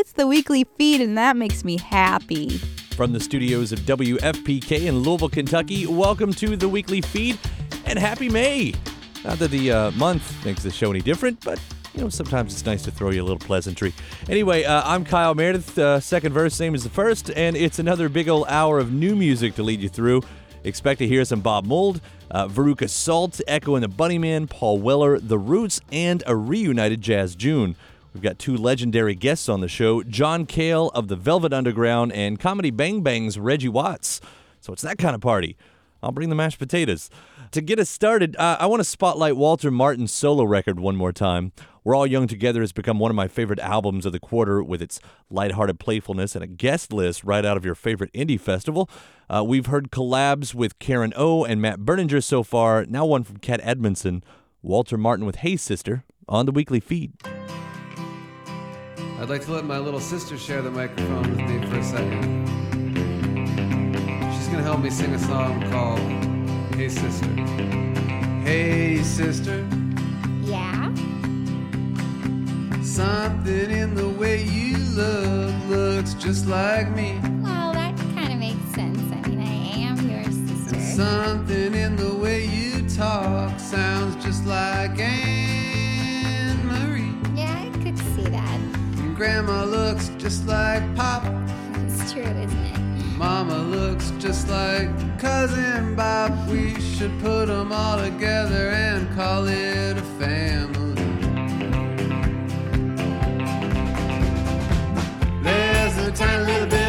It's the weekly feed, and that makes me happy. From the studios of WFPK in Louisville, Kentucky, welcome to the weekly feed and happy May. Not that the uh, month makes the show any different, but you know, sometimes it's nice to throw you a little pleasantry. Anyway, uh, I'm Kyle Meredith. Uh, second verse, same as the first, and it's another big old hour of new music to lead you through. Expect to hear some Bob Mould, uh, Veruca Salt, Echo and the Bunnymen, Paul Weller, The Roots, and a reunited Jazz June. We've got two legendary guests on the show John Cale of the Velvet Underground and Comedy Bang Bang's Reggie Watts. So it's that kind of party. I'll bring the mashed potatoes. To get us started, uh, I want to spotlight Walter Martin's solo record one more time. We're All Young Together has become one of my favorite albums of the quarter with its lighthearted playfulness and a guest list right out of your favorite indie festival. Uh, we've heard collabs with Karen O and Matt Berninger so far, now one from Kat Edmonson. Walter Martin with Hey Sister on the weekly feed. I'd like to let my little sister share the microphone with me for a second. She's gonna help me sing a song called Hey Sister. Hey Sister, Yeah? something in the way you look looks just like me. Well, that kind of makes sense. I mean, I am your And sister. something in the way you talk sounds just like Anne Grandma looks just like Pop. It's true, isn't it? Mama looks just like Cousin Bob. We should put them all together and call it a family. There's a tiny little bit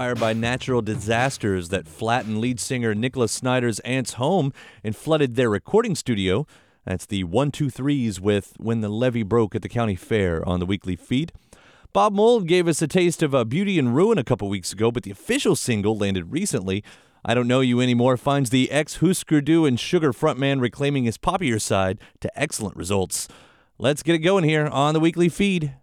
By natural disasters that flattened lead singer Nicholas Snyder's aunt's home and flooded their recording studio. That's the one, 123s with When the Levee Broke at the County Fair on the weekly feed. Bob Mould gave us a taste of uh, Beauty and Ruin a couple weeks ago, but the official single landed recently. I Don't Know You Anymore finds the ex Husker Du and Sugar frontman reclaiming his poppier side to excellent results. Let's get it going here on the weekly feed.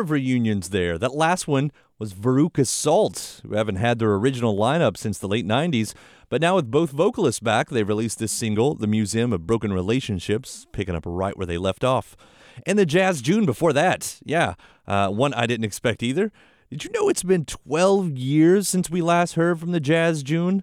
Of reunions there. That last one was Veruca Salt, who haven't had their original lineup since the late 90s. But now, with both vocalists back, they released this single, The Museum of Broken Relationships, picking up right where they left off. And the Jazz June before that. Yeah, uh, one I didn't expect either. Did you know it's been 12 years since we last heard from the Jazz June?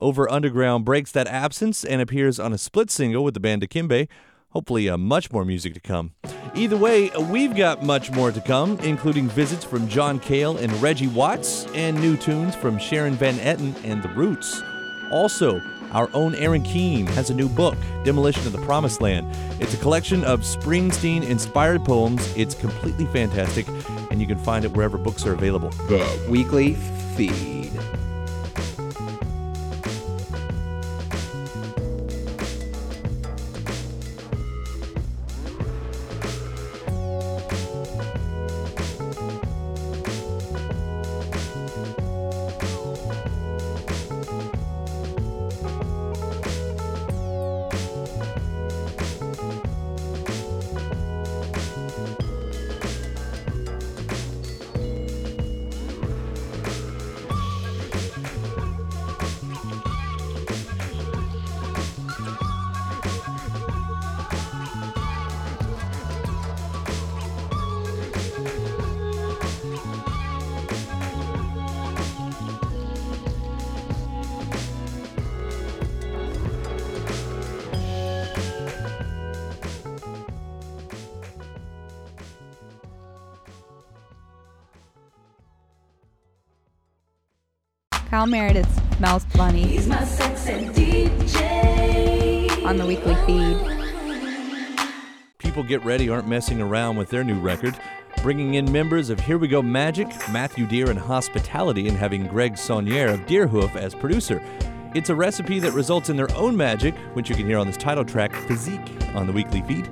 Over Underground breaks that absence and appears on a split single with the band Dikembe. Hopefully, uh, much more music to come. Either way, we've got much more to come, including visits from John Cale and Reggie Watts, and new tunes from Sharon Van Etten and The Roots. Also, our own Aaron Keane has a new book, Demolition of the Promised Land. It's a collection of Springsteen inspired poems. It's completely fantastic, and you can find it wherever books are available. The weekly feed. Kyle Meredith smells funny. On the weekly feed. People Get Ready aren't messing around with their new record, bringing in members of Here We Go Magic, Matthew Dear, and Hospitality, and having Greg Saunier of Deerhoof as producer. It's a recipe that results in their own magic, which you can hear on this title track, Physique, on the weekly feed.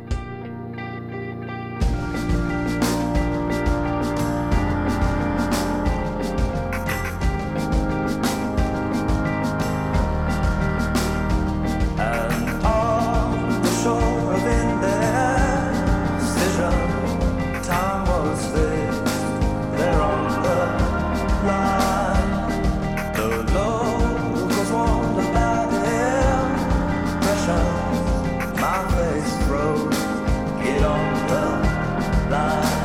on the.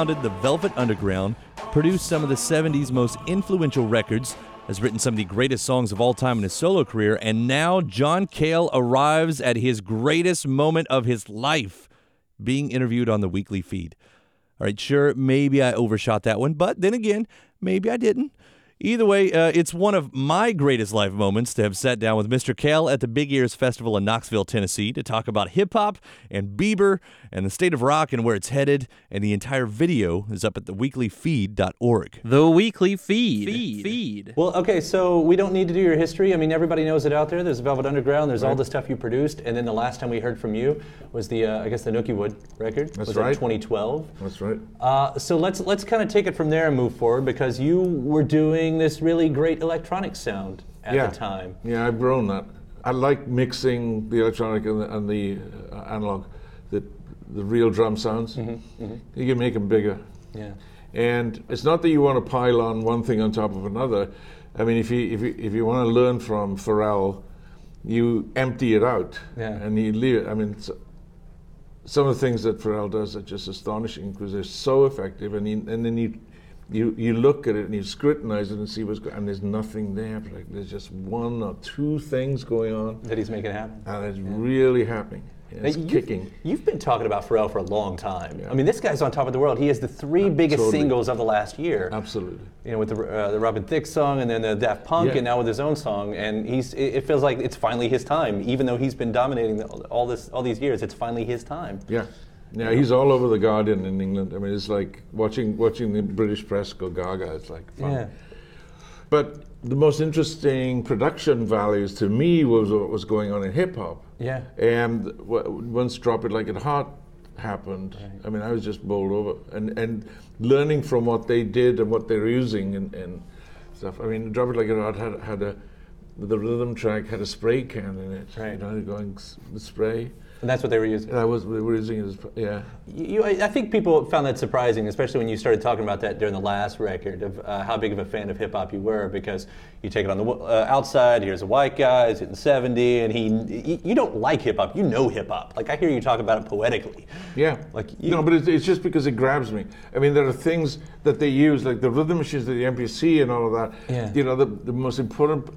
Founded the Velvet Underground, produced some of the 70s most influential records, has written some of the greatest songs of all time in his solo career, and now John Cale arrives at his greatest moment of his life being interviewed on the weekly feed. All right, sure, maybe I overshot that one, but then again, maybe I didn't. Either way, uh, it's one of my greatest life moments to have sat down with Mr. Cale at the Big Ears Festival in Knoxville, Tennessee, to talk about hip hop and Bieber and the state of rock and where it's headed. And the entire video is up at theweeklyfeed.org. The weekly feed. Feed. Feed. Well, okay, so we don't need to do your history. I mean, everybody knows it out there. There's Velvet Underground. There's all the stuff you produced, and then the last time we heard from you was the, uh, I guess, the Nookie Wood record. That's was right. That 2012. That's right. Uh, so let's let's kind of take it from there and move forward because you were doing this really great electronic sound at yeah. the time. Yeah, I've grown that. I like mixing the electronic and the, and the uh, analog, the the real drum sounds. Mm-hmm, You can make them bigger. Yeah. And it's not that you want to pile on one thing on top of another. I mean, if you if you if you want to learn from Pharrell, you empty it out Yeah. and you leave it. I mean, some of the things that Pharrell does are just astonishing because they're so effective, and he, and then he you you look at it and you scrutinize it and see what's going, and there's nothing there. But like there's just one or two things going on, That he's making happen. and it's really happening. And It's Now, you've- kicking. You've been talking about Pharrell for a long time. I mean, this guy's on top of the world. He has the three biggest totally. singles of the last year. Absolutely. You know, with the, uh, the Robin Thicke song, and then the Daft Punk, Yeah. and now with his own song. And he's it, it feels like it's finally his time, even though he's been dominating all this all these years. It's finally his time. Yeah. Yeah, he's all over the Guardian in England. I mean, it's like watching watching the British press go gaga. It's like fun. Yeah. But the most interesting production values to me was what was going on in hip hop. Yeah. And w- once Drop It Like It Hot happened, I mean, I was just bowled over. And and learning from what they did and what they're using and, and stuff. I mean, Drop It Like It Hot had, had a, the rhythm track had a spray can in it. Right. You know, going s- the spray. And that's what they were using. And I was, we were using it as, yeah. You, I think people found that surprising, especially when you started talking about that during the last record of uh, how big of a fan of hip hop you were, because you take it on the uh, outside. Here's a white guy, he's hitting 70, and he, you don't like hip hop. You know hip hop. Like I hear you talk about it poetically. Yeah. Like, you- no, but it's, it's just because it grabs me. I mean, there are things that they use, like the rhythm machines, the MPC, and all of that. Yeah. You know, the, the most important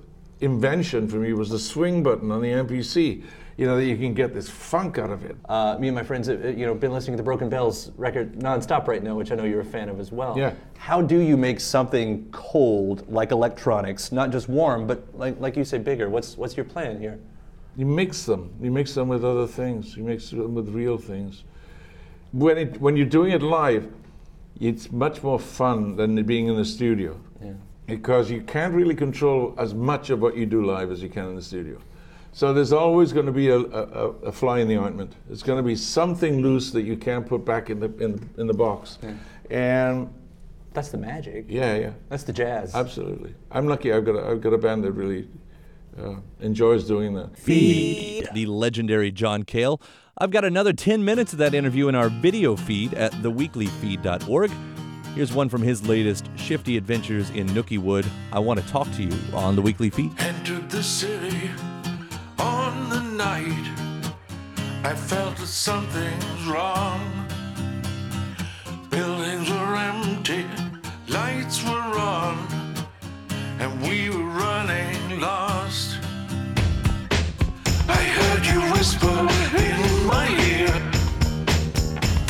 invention for me was the swing button on the MPC. You know, that you can get this funk out of it. Uh, me and my friends, have, uh, you know, been listening to the Broken Bells record nonstop right now, which I know you're a fan of as well. Yeah. How do you make something cold like electronics, not just warm, but like like you say, bigger? What's what's your plan here? You mix them. You mix them with other things. You mix them with real things. When it, when you're doing it live, it's much more fun than being in the studio. Because you can't really control as much of what you do live as you can in the studio. So there's always going to be a, a, a fly in the ointment. It's going to be something loose that you can't put back in the in, in the box. And That's the magic. yeah, yeah. That's the jazz. Absolutely. I'm lucky. I've got a, I've got a band that really uh, enjoys doing that. Feed the legendary John Cale. I've got another 10 minutes of that interview in our video feed at theweeklyfeed.org. Here's one from his latest shifty adventures in Nookie Wood. I want to talk to you on the weekly feed. entered the city on the night. I felt that something's wrong. Buildings were empty, lights were on, and we were running lost. I heard you whisper in my ear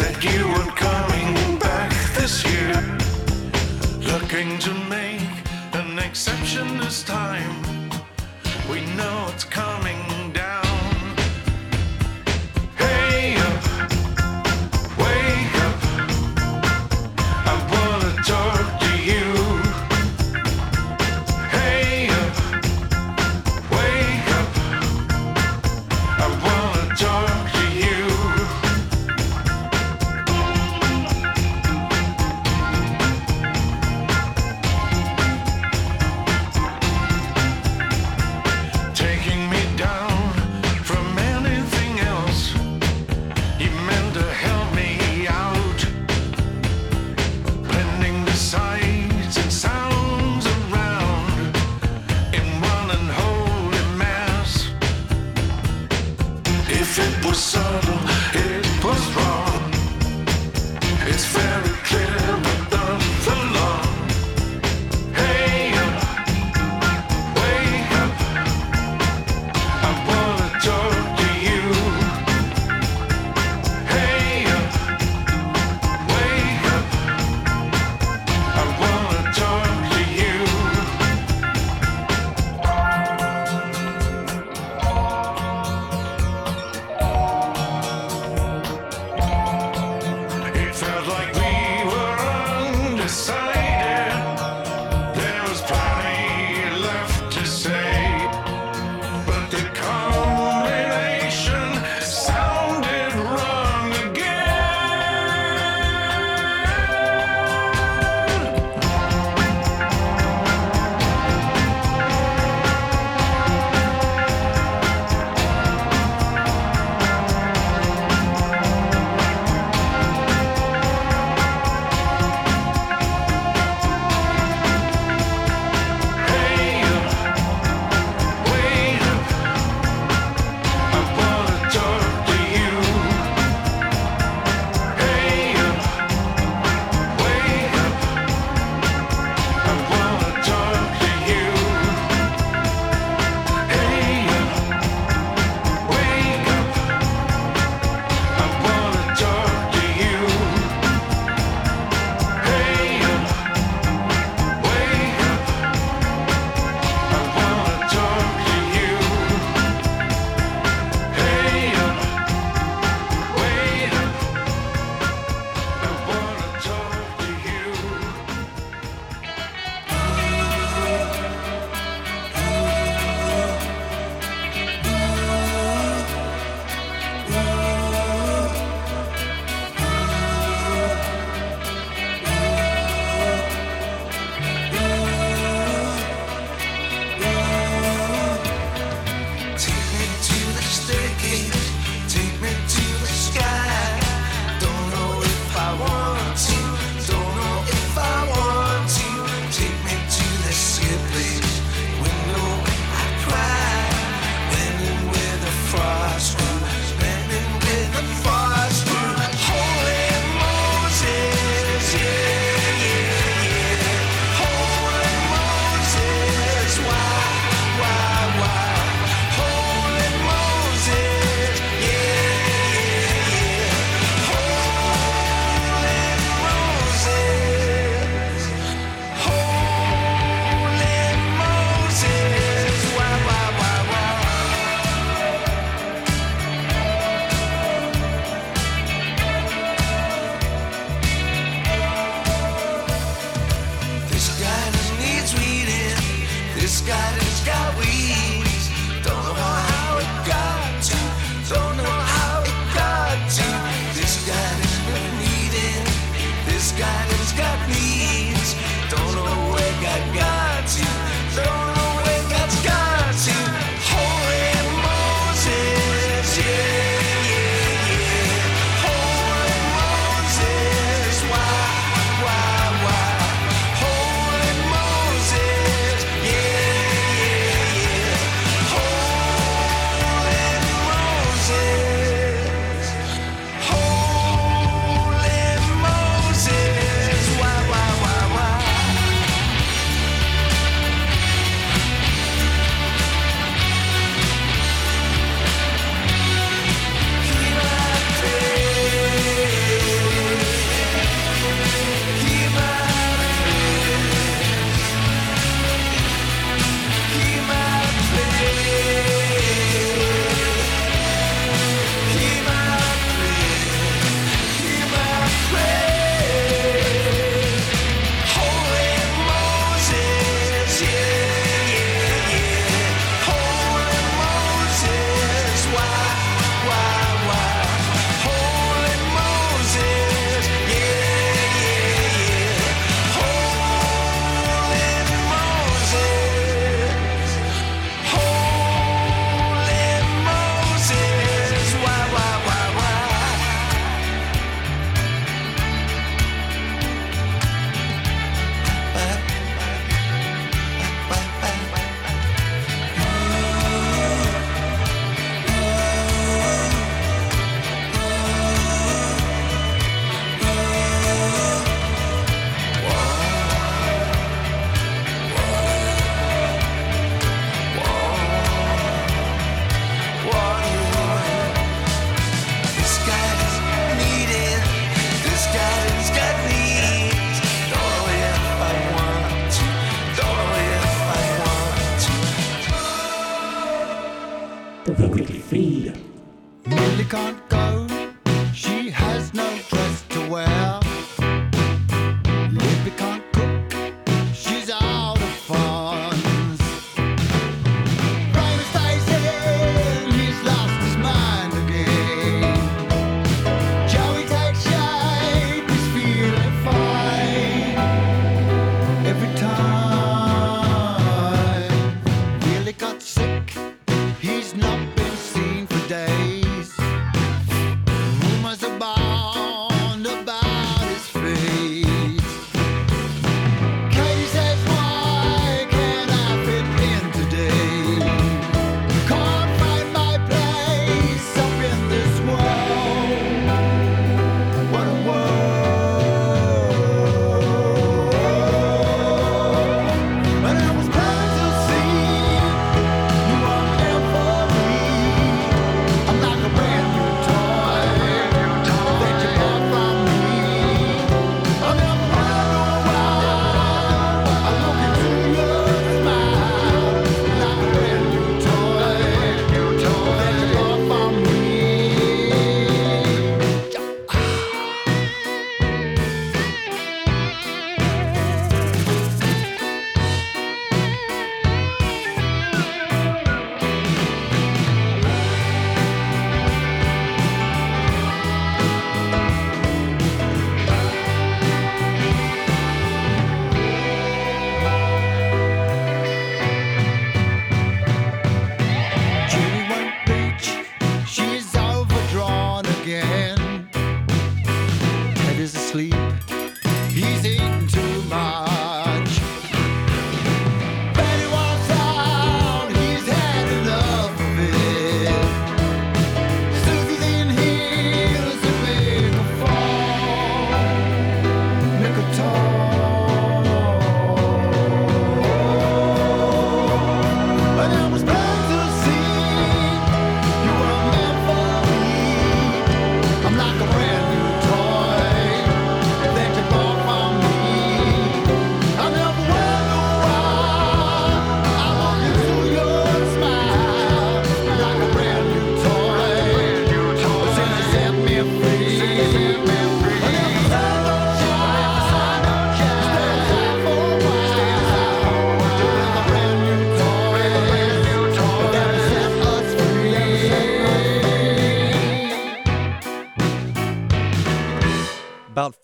that you weren't coming back this year. Looking to make an exception this time. We know it's coming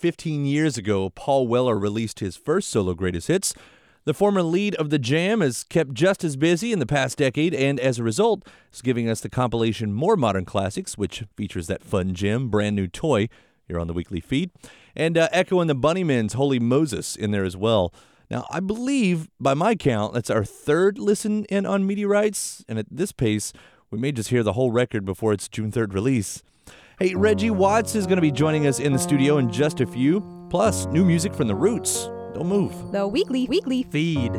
15 years ago, Paul Weller released his first solo greatest hits. The former lead of the Jam has kept just as busy in the past decade, and as a result, is giving us the compilation More Modern Classics, which features that fun Jim, brand new toy, here on the weekly feed, and uh, Echo and the Bunnymen's Holy Moses in there as well. Now, I believe, by my count, that's our third listen in on Meteorites, and at this pace, we may just hear the whole record before its June 3rd release. Hey, Reggie Watts is going to be joining us in the studio in just a few, plus new music from The Roots. Don't move. The weekly, weekly Feed.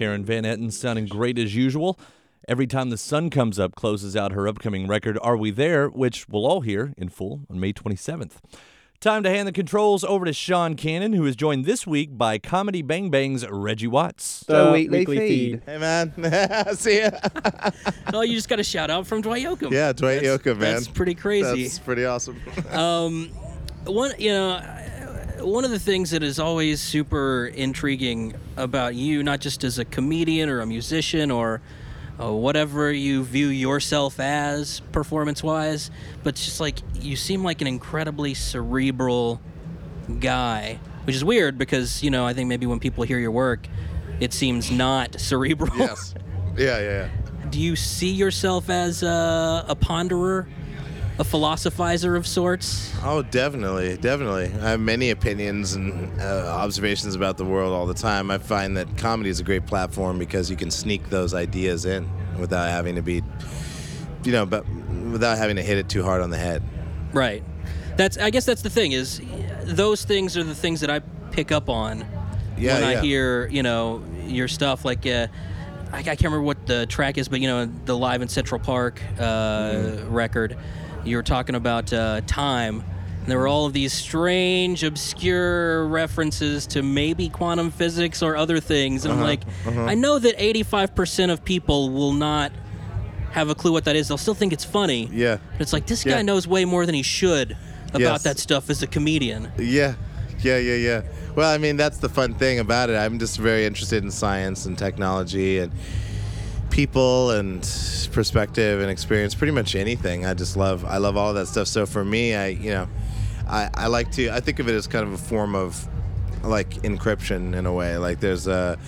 Sharon Van Etten sounding great as usual. Every Time the Sun Comes Up closes out her upcoming record, Are We There, which we'll all hear in full on May 27th. Time to hand the controls over to Sean Cannon, who is joined this week by Comedy Bang Bang's Reggie Watts. The weekly weekly feed. feed. Hey man, see ya. Oh, you just got a shout out from Dwight Yoakam. Yeah, Dwight That's- Yoakam, man. That's pretty crazy. That's pretty awesome. Um, one, you know, one of the things that is always super intriguing about you, not just as a comedian or a musician or uh, whatever you view yourself as performance-wise, but just like you seem like an incredibly cerebral guy, which is weird because you know I think maybe when people hear your work, it seems not cerebral. yes. Yeah, yeah, yeah. Do you see yourself as a, a ponderer, a philosophizer of sorts? Oh, definitely, definitely. I have many opinions and uh, observations about the world all the time. I find that comedy is a great platform because you can sneak those ideas in without having to be, you know, but without having to hit it too hard on the head. Right. That's. I guess that's the thing is, those things are the things that I pick up on Yeah, when I hear you know your stuff. Like, uh, I, I can't remember what the track is, but you know the live in Central Park uh, Mm-hmm. record. You were talking about uh, time. And there were all of these strange, obscure references to maybe quantum physics or other things. And I'm Uh-huh, like, I know that 85% of people will not have a clue what that is. They'll still think it's funny. Yeah. But it's like this Yeah. guy knows way more than he should about Yes. that stuff as a comedian. Yeah, yeah, yeah, yeah. Well, I mean, that's the fun thing about it. I'm just very interested in science and technology and people and perspective and experience. Pretty much anything. I just love. I love all that stuff. So for me, I you know, I I like to. I think of it as kind of a form of like encryption in a way. Like there's a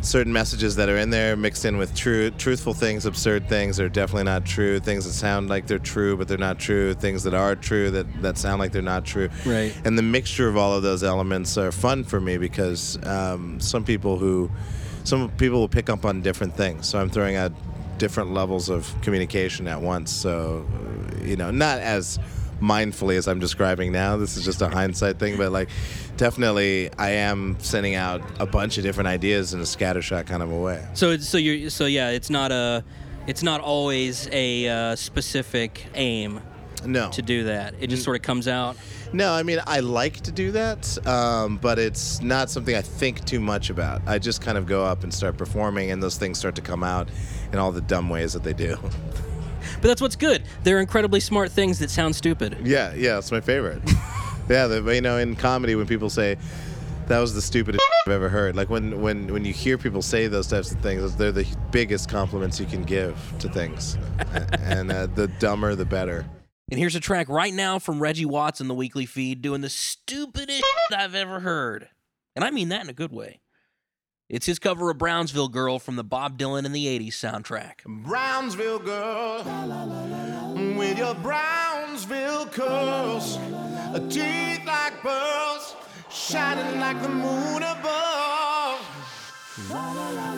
certain messages that are in there mixed in with true truthful things absurd things that are definitely not true things that sound like they're true but they're not true things that are true that, that sound like they're not true Right. and the mixture of all of those elements are fun for me because um, some people who some people will pick up on different things. So i'm throwing out different levels of communication at once. So uh, you know not as mindfully as i'm describing now. This is just a hindsight thing but like definitely i am sending out a bunch of different ideas in a scattershot kind of a way. So it's so you're so yeah, it's not a it's not always a uh, specific aim no. to do that. It just sort of comes out. No, I mean I like to do that, um, but it's not something I think too much about. I just kind of go up and start performing, and those things start to come out in all the dumb ways that they do. But that's what's good. They're incredibly smart things that sound stupid. yeah, yeah, it's my favorite. yeah, the, you know, in comedy when people say that was the stupidest I've ever heard, like when when when you hear people say those types of things, they're the biggest compliments you can give to things, and uh, the dumber the better. And here's a track right now from Reggie Watts in the weekly feed doing the stupidest I've ever heard. And I mean that in a good way. It's his cover of Brownsville Girl from the Bob Dylan in the 80s soundtrack. Brownsville girl, with your Brownsville curls, teeth like pearls, shining like the moon above.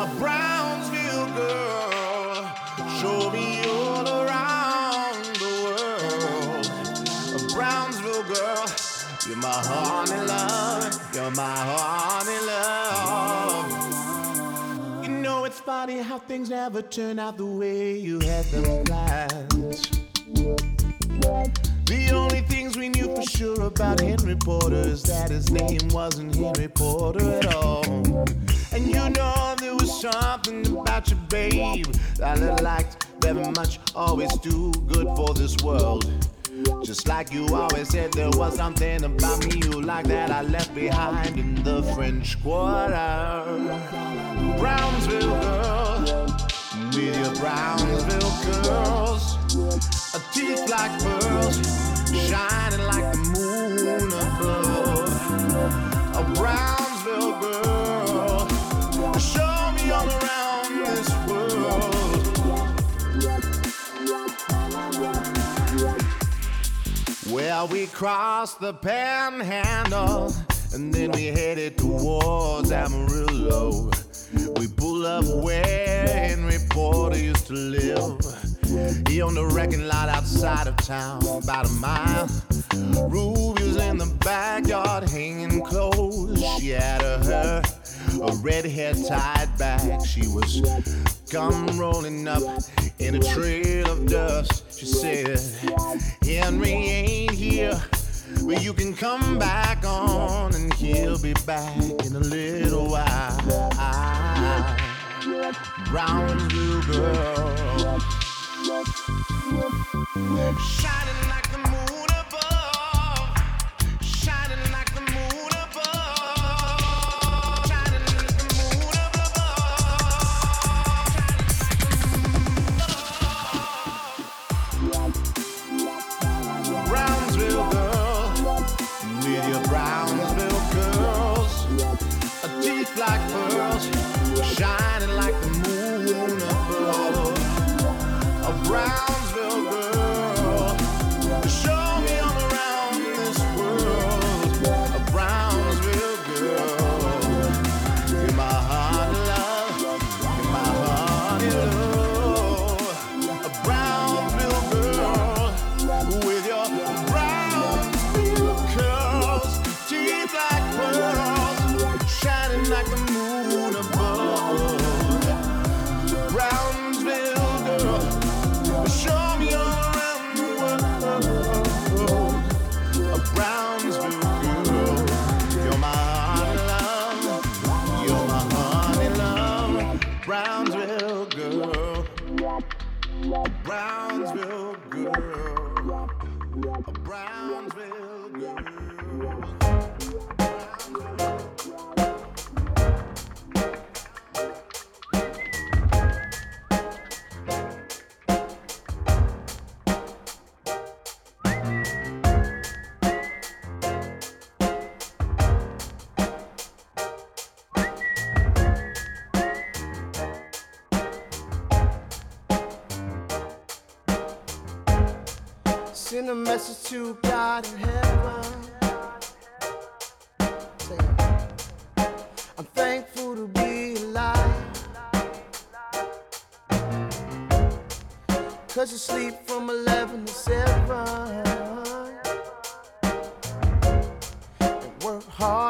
A Brownsville girl, show me my honey love, you're my honey love. You know it's funny how things never turn out the way you had them planned. The only things we knew for sure about Henry Porter is that his name wasn't Henry Porter at all. And you know there was something about you, babe, that I liked very much, always too good for this world. Just like you always said, there was something about me you like that I left behind in the French Quarter. Brownsville girl, with your Brownsville curls, a teeth like pearls, shining like the moon above. A Brownsville Well, we crossed the panhandle and then we headed towards Amarillo. We pulled up where Henry Porter used to live. He owned a wrecking lot outside of town, about a mile. Ruby was in the backyard hanging clothes. She had her hair a red hair tied back. She was gum rolling up in a trail of dust. She said, Henry ain't here, but you can come back on, and he'll be back in a little while. Brownsville girl. Shining like a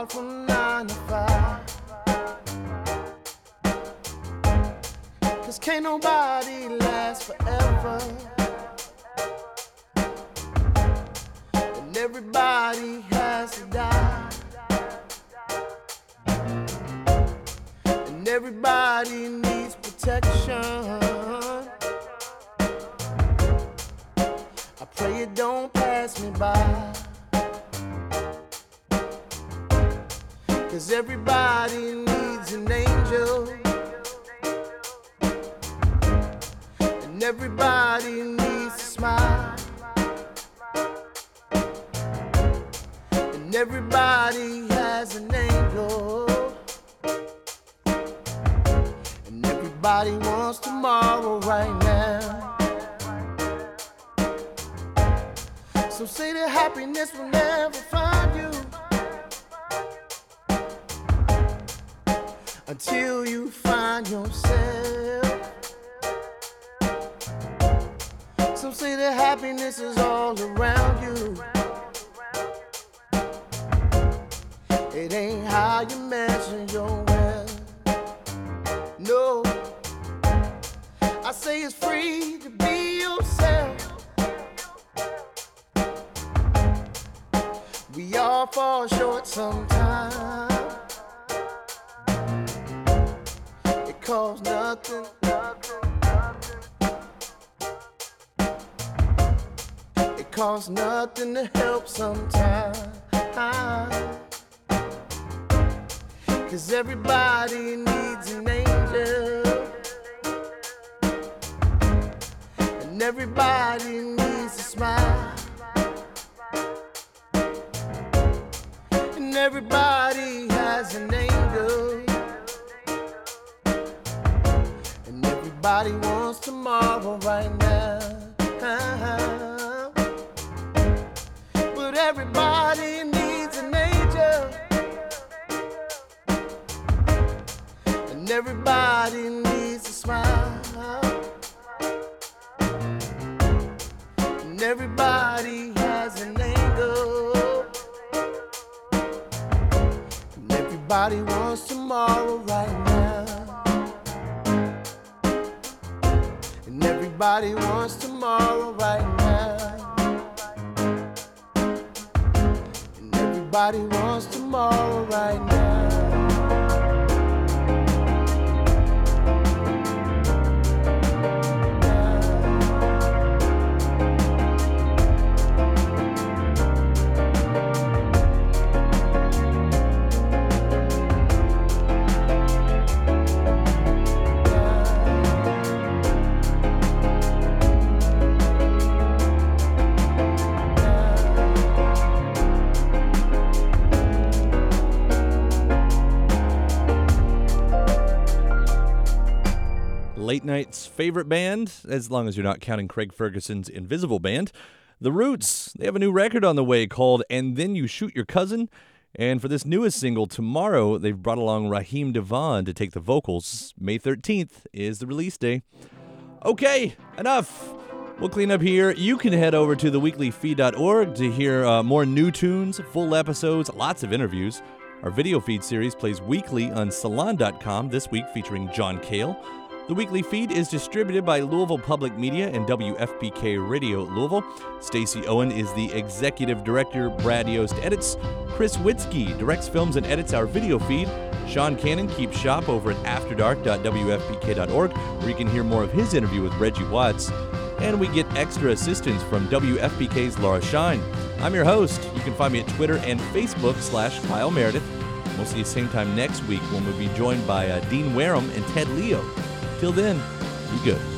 from 9 to 5. Cause can't nobody last forever. And everybody has to die. And everybody needs protection. I pray it don't pass me by. Cause everybody needs an angel. And everybody needs a smile. And everybody has an angel. And everybody wants tomorrow right now. So say that happiness will never find you until you find yourself. So say that happiness is all around you. It ain't how you measure your wealth. No, I say it's free to be yourself. We all fall short sometimes. It costs nothing. It costs nothing to help sometimes. Cause everybody needs an angel. And everybody needs a smile. And everybody has an angel. Everybody wants tomorrow right now. But everybody needs an angel. And everybody needs a smile. And everybody has an angel. And Everybody wants tomorrow right now. Everybody wants tomorrow right now. And everybody wants tomorrow right now. Late night's favorite band, as long as you're not counting Craig Ferguson's Invisible Band. The Roots, they have a new record on the way called And Then You Shoot Your Cousin. And for this newest single, tomorrow, they've brought along Raheem DeVaughn to take the vocals. May 13th is the release day. Okay, enough. We'll clean up here. You can head over to theweeklyfeed.org to hear uh, more new tunes, full episodes, lots of interviews. Our video feed series plays weekly on salon.com this week featuring John Cale. The weekly feed is distributed by Louisville Public Media and WFPK Radio Louisville. Stacy Owen is the executive director. Brad Yost edits. Chris Witzke directs, films, and edits our video feed. Sean Cannon keeps shop over at afterdark.wfpk.org, where you can hear more of his interview with Reggie Watts. And we get extra assistance from WFPK's Laura Shine. I'm your host. You can find me at Twitter and Facebook slash Kyle Meredith. We'll see you same time next week when we'll be joined by uh, Dean Wareham and Ted Leo. Till then, be good.